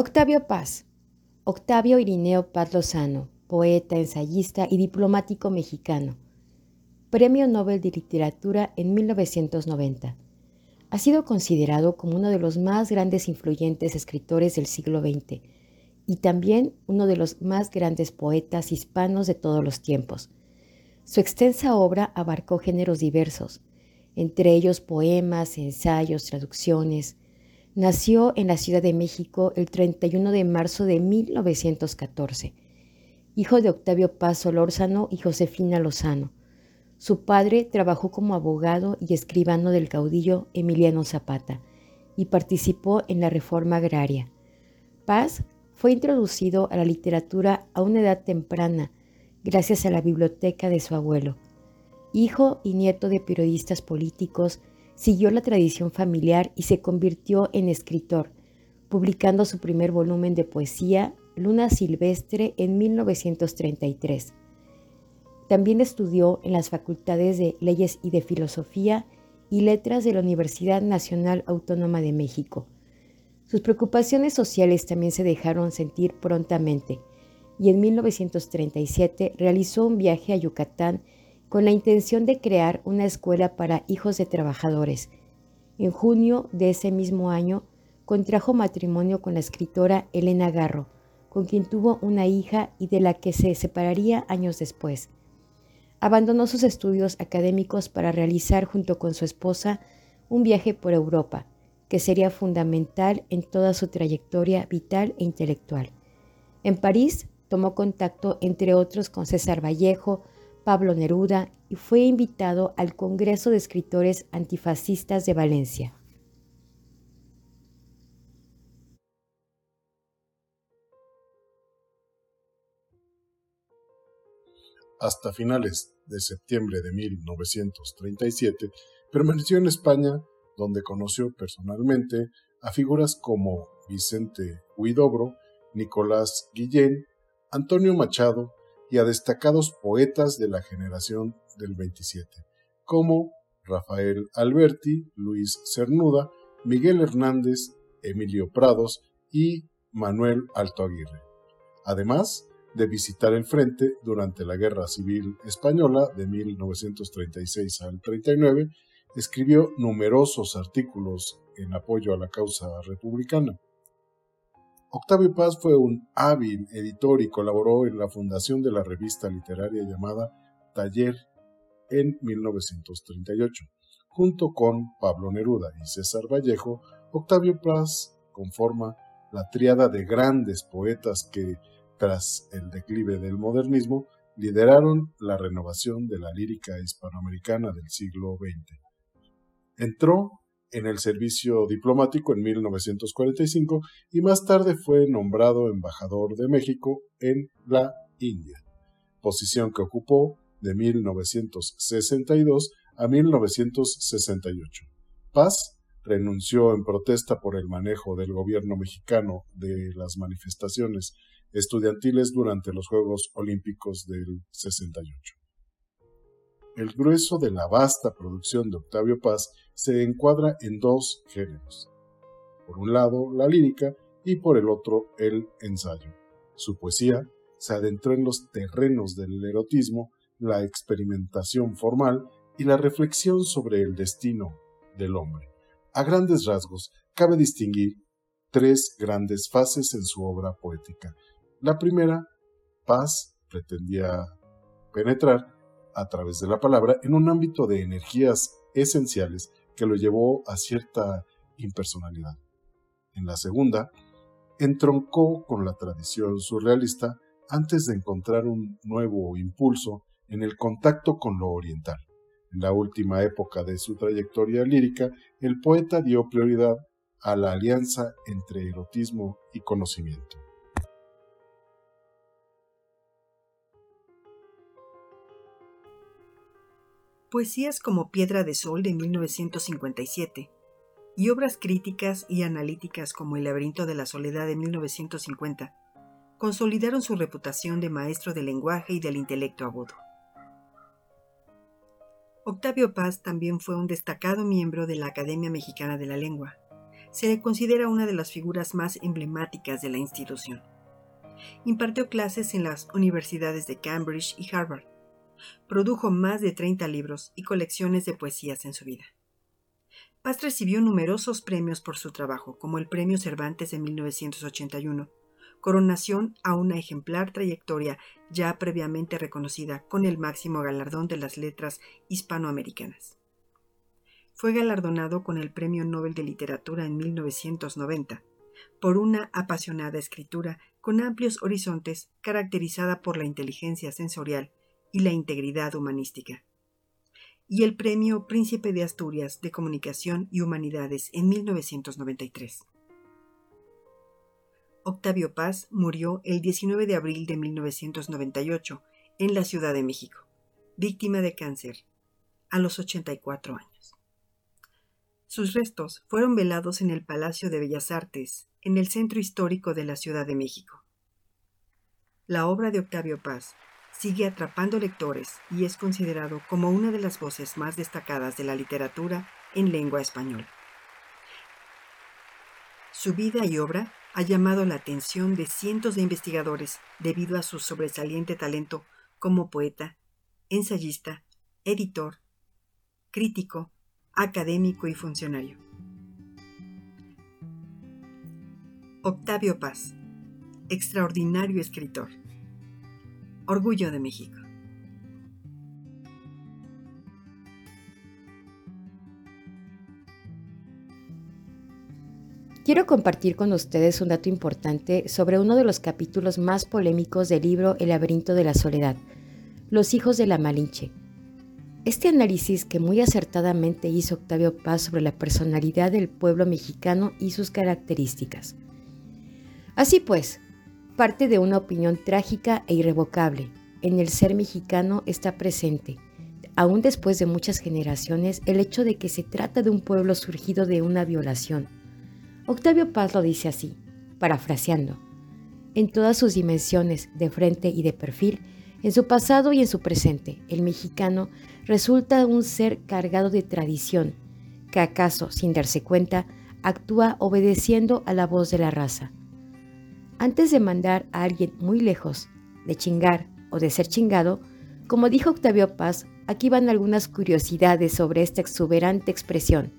Octavio Paz. Octavio Irineo Paz Lozano, poeta, ensayista y diplomático mexicano. Premio Nobel de Literatura en 1990. Ha sido considerado como uno de los más grandes influyentes escritores del siglo XX y también uno de los más grandes poetas hispanos de todos los tiempos. Su extensa obra abarcó géneros diversos, entre ellos poemas, ensayos, traducciones, Nació en la Ciudad de México el 31 de marzo de 1914, hijo de Octavio Paz Solórzano y Josefina Lozano. Su padre trabajó como abogado y escribano del caudillo Emiliano Zapata y participó en la reforma agraria. Paz fue introducido a la literatura a una edad temprana gracias a la biblioteca de su abuelo. Hijo y nieto de periodistas políticos, siguió la tradición familiar y se convirtió en escritor, publicando su primer volumen de poesía, Luna Silvestre, en 1933. También estudió en las facultades de Leyes y de Filosofía y Letras de la Universidad Nacional Autónoma de México. Sus preocupaciones sociales también se dejaron sentir prontamente y en 1937 realizó un viaje a Yucatán con la intención de crear una escuela para hijos de trabajadores. En junio de ese mismo año contrajo matrimonio con la escritora Elena Garro, con quien tuvo una hija y de la que se separaría años después. Abandonó sus estudios académicos para realizar junto con su esposa un viaje por Europa, que sería fundamental en toda su trayectoria vital e intelectual. En París tomó contacto, entre otros, con César Vallejo, Pablo Neruda y fue invitado al Congreso de Escritores Antifascistas de Valencia. Hasta finales de septiembre de 1937 permaneció en España, donde conoció personalmente a figuras como Vicente Huidobro, Nicolás Guillén, Antonio Machado y a destacados poetas de la generación del 27, como Rafael Alberti, Luis Cernuda, Miguel Hernández, Emilio Prados y Manuel Alto Aguirre. Además de visitar el frente durante la Guerra Civil Española de 1936 al 39, escribió numerosos artículos en apoyo a la causa republicana. Octavio Paz fue un hábil editor y colaboró en la fundación de la revista literaria llamada Taller en 1938. Junto con Pablo Neruda y César Vallejo, Octavio Paz conforma la triada de grandes poetas que, tras el declive del modernismo, lideraron la renovación de la lírica hispanoamericana del siglo XX. Entró en el servicio diplomático en 1945 y más tarde fue nombrado embajador de México en la India, posición que ocupó de 1962 a 1968. Paz renunció en protesta por el manejo del gobierno mexicano de las manifestaciones estudiantiles durante los Juegos Olímpicos del 68. El grueso de la vasta producción de Octavio Paz se encuadra en dos géneros. Por un lado, la lírica y por el otro, el ensayo. Su poesía se adentró en los terrenos del erotismo, la experimentación formal y la reflexión sobre el destino del hombre. A grandes rasgos, cabe distinguir tres grandes fases en su obra poética. La primera, Paz, pretendía penetrar a través de la palabra en un ámbito de energías esenciales que lo llevó a cierta impersonalidad. En la segunda, entroncó con la tradición surrealista antes de encontrar un nuevo impulso en el contacto con lo oriental. En la última época de su trayectoria lírica, el poeta dio prioridad a la alianza entre erotismo y conocimiento. Poesías como Piedra de Sol de 1957 y obras críticas y analíticas como El laberinto de la soledad de 1950 consolidaron su reputación de maestro del lenguaje y del intelecto agudo. Octavio Paz también fue un destacado miembro de la Academia Mexicana de la Lengua. se le considera una de las figuras más emblemáticas de la institución. Impartió clases en las universidades de Cambridge y Harvard. Produjo más de 30 libros y colecciones de poesías en su vida. Paz recibió numerosos premios por su trabajo, como el Premio Cervantes de 1981, coronación a una ejemplar trayectoria ya previamente reconocida con el máximo galardón de las letras hispanoamericanas. Fue galardonado con el Premio Nobel de Literatura en 1990 por una apasionada escritura con amplios horizontes caracterizada por la inteligencia sensorial y la integridad humanística y el Premio Príncipe de Asturias de Comunicación y Humanidades en 1993. Octavio Paz murió el 19 de abril de 1998 en la Ciudad de México, víctima de cáncer, a los 84 años. Sus restos fueron velados en el Palacio de Bellas Artes, en el centro histórico de la Ciudad de México. La obra de Octavio Paz sigue atrapando lectores y es considerado como una de las voces más destacadas de la literatura en lengua española. Su vida y obra ha llamado la atención de cientos de investigadores debido a su sobresaliente talento como poeta, ensayista, editor, crítico, académico y funcionario. Octavio Paz, extraordinario escritor. Orgullo de México. Quiero compartir con ustedes un dato importante sobre uno de los capítulos más polémicos del libro El laberinto de la soledad, Los hijos de la Malinche. Este análisis que muy acertadamente hizo Octavio Paz sobre la personalidad del pueblo mexicano y sus características. Así pues, parte de una opinión trágica e irrevocable. En el ser mexicano está presente, aún después de muchas generaciones, el hecho de que se trata de un pueblo surgido de una violación. Octavio Paz lo dice así, parafraseando. En todas sus dimensiones, de frente y de perfil, en su pasado y en su presente, el mexicano resulta un ser cargado de tradición, que acaso, sin darse cuenta, actúa obedeciendo a la voz de la raza. Antes de mandar a alguien muy lejos, de chingar o de ser chingado, como dijo Octavio Paz, aquí van algunas curiosidades sobre esta exuberante expresión,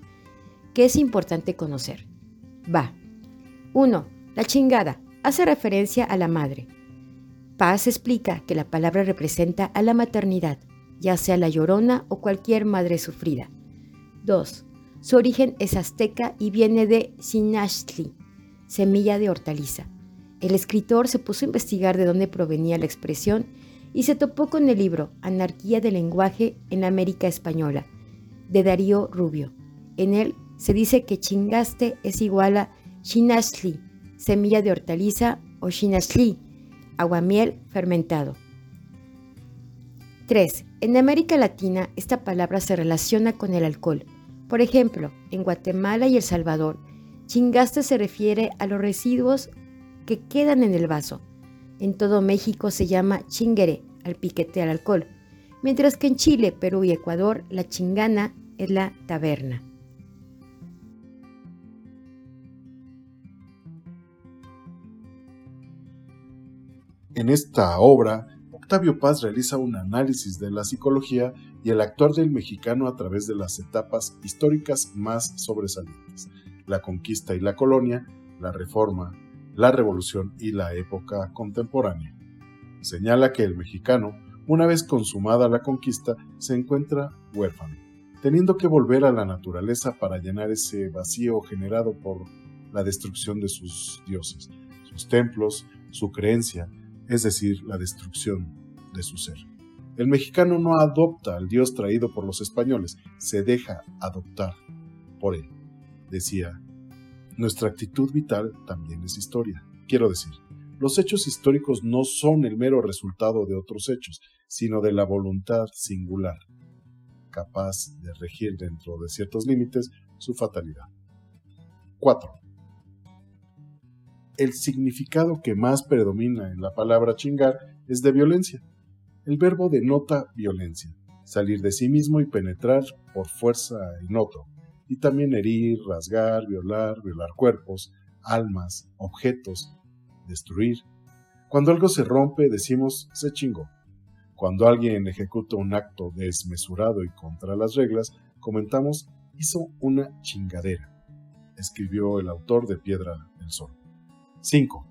que es importante conocer. Va. 1. La chingada hace referencia a la madre. Paz explica que la palabra representa a la maternidad, ya sea la llorona o cualquier madre sufrida. 2. Su origen es azteca y viene de Sinashli, semilla de hortaliza. El escritor se puso a investigar de dónde provenía la expresión y se topó con el libro Anarquía del lenguaje en América Española, de Darío Rubio. En él se dice que chingaste es igual a shinashli, semilla de hortaliza, o shinashli, aguamiel fermentado. 3. En América Latina esta palabra se relaciona con el alcohol. Por ejemplo, en Guatemala y El Salvador, chingaste se refiere a los residuos que quedan en el vaso. En todo México se llama chinguere al piquete al alcohol, mientras que en Chile, Perú y Ecuador la chingana es la taberna. En esta obra, Octavio Paz realiza un análisis de la psicología y el actuar del mexicano a través de las etapas históricas más sobresalientes, la conquista y la colonia, la reforma, la revolución y la época contemporánea. Señala que el mexicano, una vez consumada la conquista, se encuentra huérfano, teniendo que volver a la naturaleza para llenar ese vacío generado por la destrucción de sus dioses, sus templos, su creencia, es decir, la destrucción de su ser. El mexicano no adopta al dios traído por los españoles, se deja adoptar por él, decía nuestra actitud vital también es historia. Quiero decir, los hechos históricos no son el mero resultado de otros hechos, sino de la voluntad singular, capaz de regir dentro de ciertos límites su fatalidad. 4. El significado que más predomina en la palabra chingar es de violencia. El verbo denota violencia, salir de sí mismo y penetrar por fuerza en otro, y también herir, rasgar, violar, violar cuerpos, almas, objetos, destruir. Cuando algo se rompe decimos se chingó. Cuando alguien ejecuta un acto desmesurado y contra las reglas, comentamos hizo una chingadera, escribió el autor de Piedra del Sol. 5.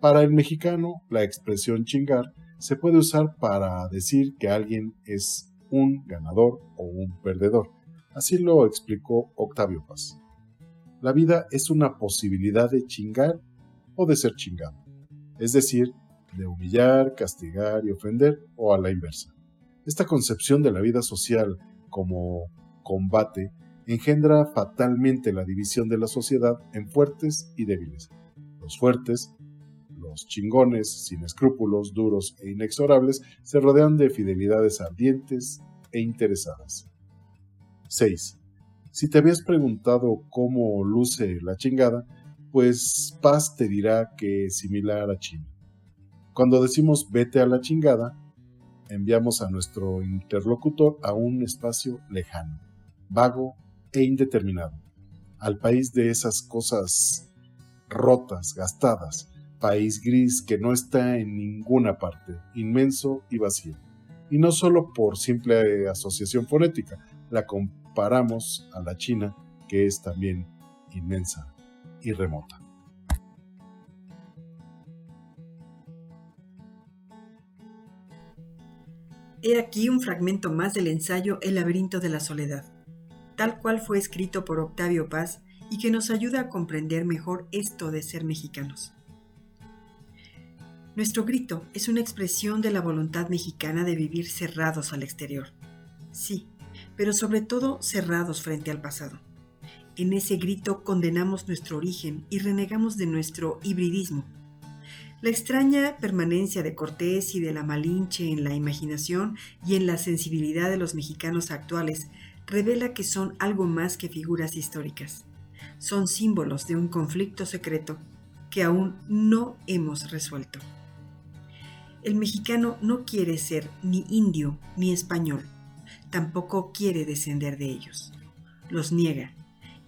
Para el mexicano, la expresión chingar se puede usar para decir que alguien es un ganador o un perdedor. Así lo explicó Octavio Paz. La vida es una posibilidad de chingar o de ser chingado, es decir, de humillar, castigar y ofender o a la inversa. Esta concepción de la vida social como combate engendra fatalmente la división de la sociedad en fuertes y débiles. Los fuertes los chingones, sin escrúpulos, duros e inexorables, se rodean de fidelidades ardientes e interesadas. 6. Si te habías preguntado cómo luce la chingada, pues Paz te dirá que es similar a China. Cuando decimos vete a la chingada, enviamos a nuestro interlocutor a un espacio lejano, vago e indeterminado, al país de esas cosas rotas, gastadas, país gris que no está en ninguna parte, inmenso y vacío. Y no solo por simple asociación fonética, la comparamos a la China, que es también inmensa y remota. He aquí un fragmento más del ensayo El laberinto de la soledad, tal cual fue escrito por Octavio Paz y que nos ayuda a comprender mejor esto de ser mexicanos. Nuestro grito es una expresión de la voluntad mexicana de vivir cerrados al exterior. Sí, pero sobre todo cerrados frente al pasado. En ese grito condenamos nuestro origen y renegamos de nuestro hibridismo. La extraña permanencia de Cortés y de la Malinche en la imaginación y en la sensibilidad de los mexicanos actuales revela que son algo más que figuras históricas. Son símbolos de un conflicto secreto que aún no hemos resuelto. El mexicano no quiere ser ni indio ni español, tampoco quiere descender de ellos. Los niega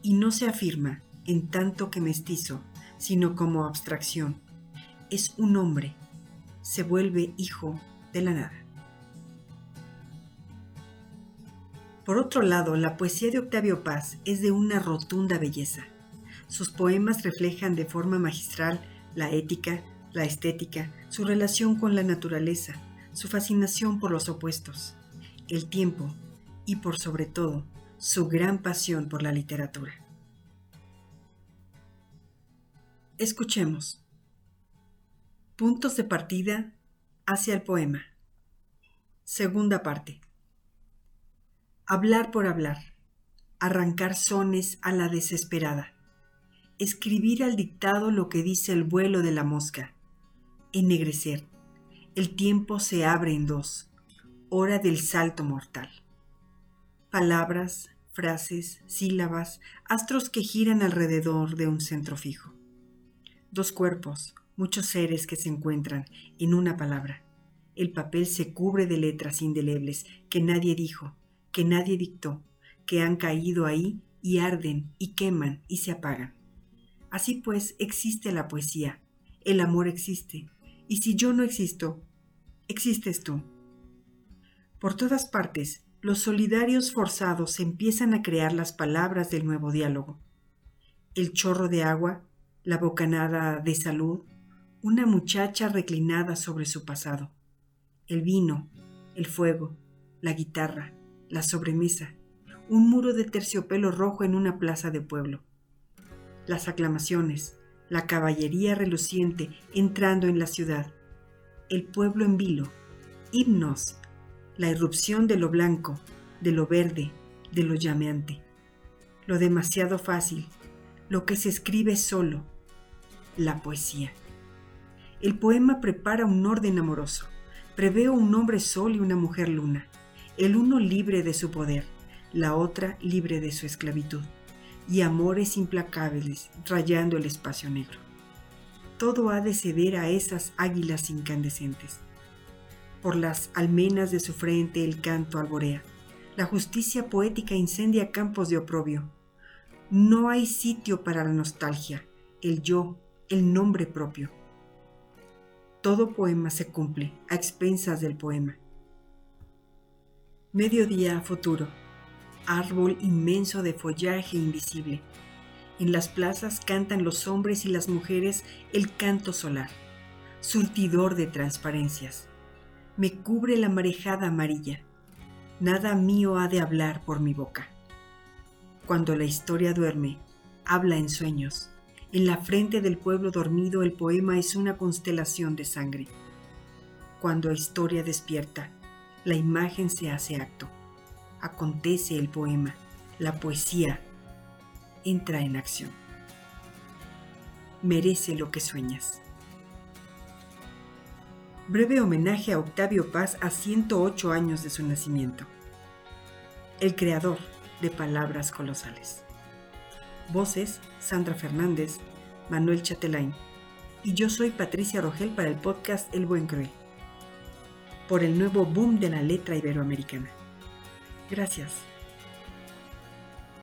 y no se afirma en tanto que mestizo, sino como abstracción. Es un hombre, se vuelve hijo de la nada. Por otro lado, la poesía de Octavio Paz es de una rotunda belleza. Sus poemas reflejan de forma magistral la ética, la estética, su relación con la naturaleza, su fascinación por los opuestos, el tiempo y por sobre todo su gran pasión por la literatura. Escuchemos. Puntos de partida hacia el poema. Segunda parte. Hablar por hablar. Arrancar sones a la desesperada. Escribir al dictado lo que dice el vuelo de la mosca ennegrecer. El tiempo se abre en dos. Hora del salto mortal. Palabras, frases, sílabas, astros que giran alrededor de un centro fijo. Dos cuerpos, muchos seres que se encuentran en una palabra. El papel se cubre de letras indelebles que nadie dijo, que nadie dictó, que han caído ahí y arden y queman y se apagan. Así pues existe la poesía, el amor existe, y si yo no existo, existes tú. Por todas partes, los solidarios forzados empiezan a crear las palabras del nuevo diálogo. El chorro de agua, la bocanada de salud, una muchacha reclinada sobre su pasado, el vino, el fuego, la guitarra, la sobremesa, un muro de terciopelo rojo en una plaza de pueblo, las aclamaciones, la caballería reluciente entrando en la ciudad, el pueblo en vilo, himnos, la irrupción de lo blanco, de lo verde, de lo llameante, lo demasiado fácil, lo que se escribe solo, la poesía. El poema prepara un orden amoroso, prevé un hombre sol y una mujer luna, el uno libre de su poder, la otra libre de su esclavitud y amores implacables rayando el espacio negro. Todo ha de ceder a esas águilas incandescentes. Por las almenas de su frente el canto alborea. La justicia poética incendia campos de oprobio. No hay sitio para la nostalgia, el yo, el nombre propio. Todo poema se cumple a expensas del poema. Mediodía futuro. Árbol inmenso de follaje invisible. En las plazas cantan los hombres y las mujeres el canto solar, surtidor de transparencias. Me cubre la marejada amarilla. Nada mío ha de hablar por mi boca. Cuando la historia duerme, habla en sueños en la frente del pueblo dormido el poema es una constelación de sangre. Cuando la historia despierta, la imagen se hace acto. Acontece el poema, la poesía entra en acción. Merece lo que sueñas. Breve homenaje a Octavio Paz a 108 años de su nacimiento. El creador de Palabras Colosales. Voces, Sandra Fernández, Manuel Chatelain. Y yo soy Patricia Rogel para el podcast El Buen Cruel. Por el nuevo boom de la letra iberoamericana. Gracias.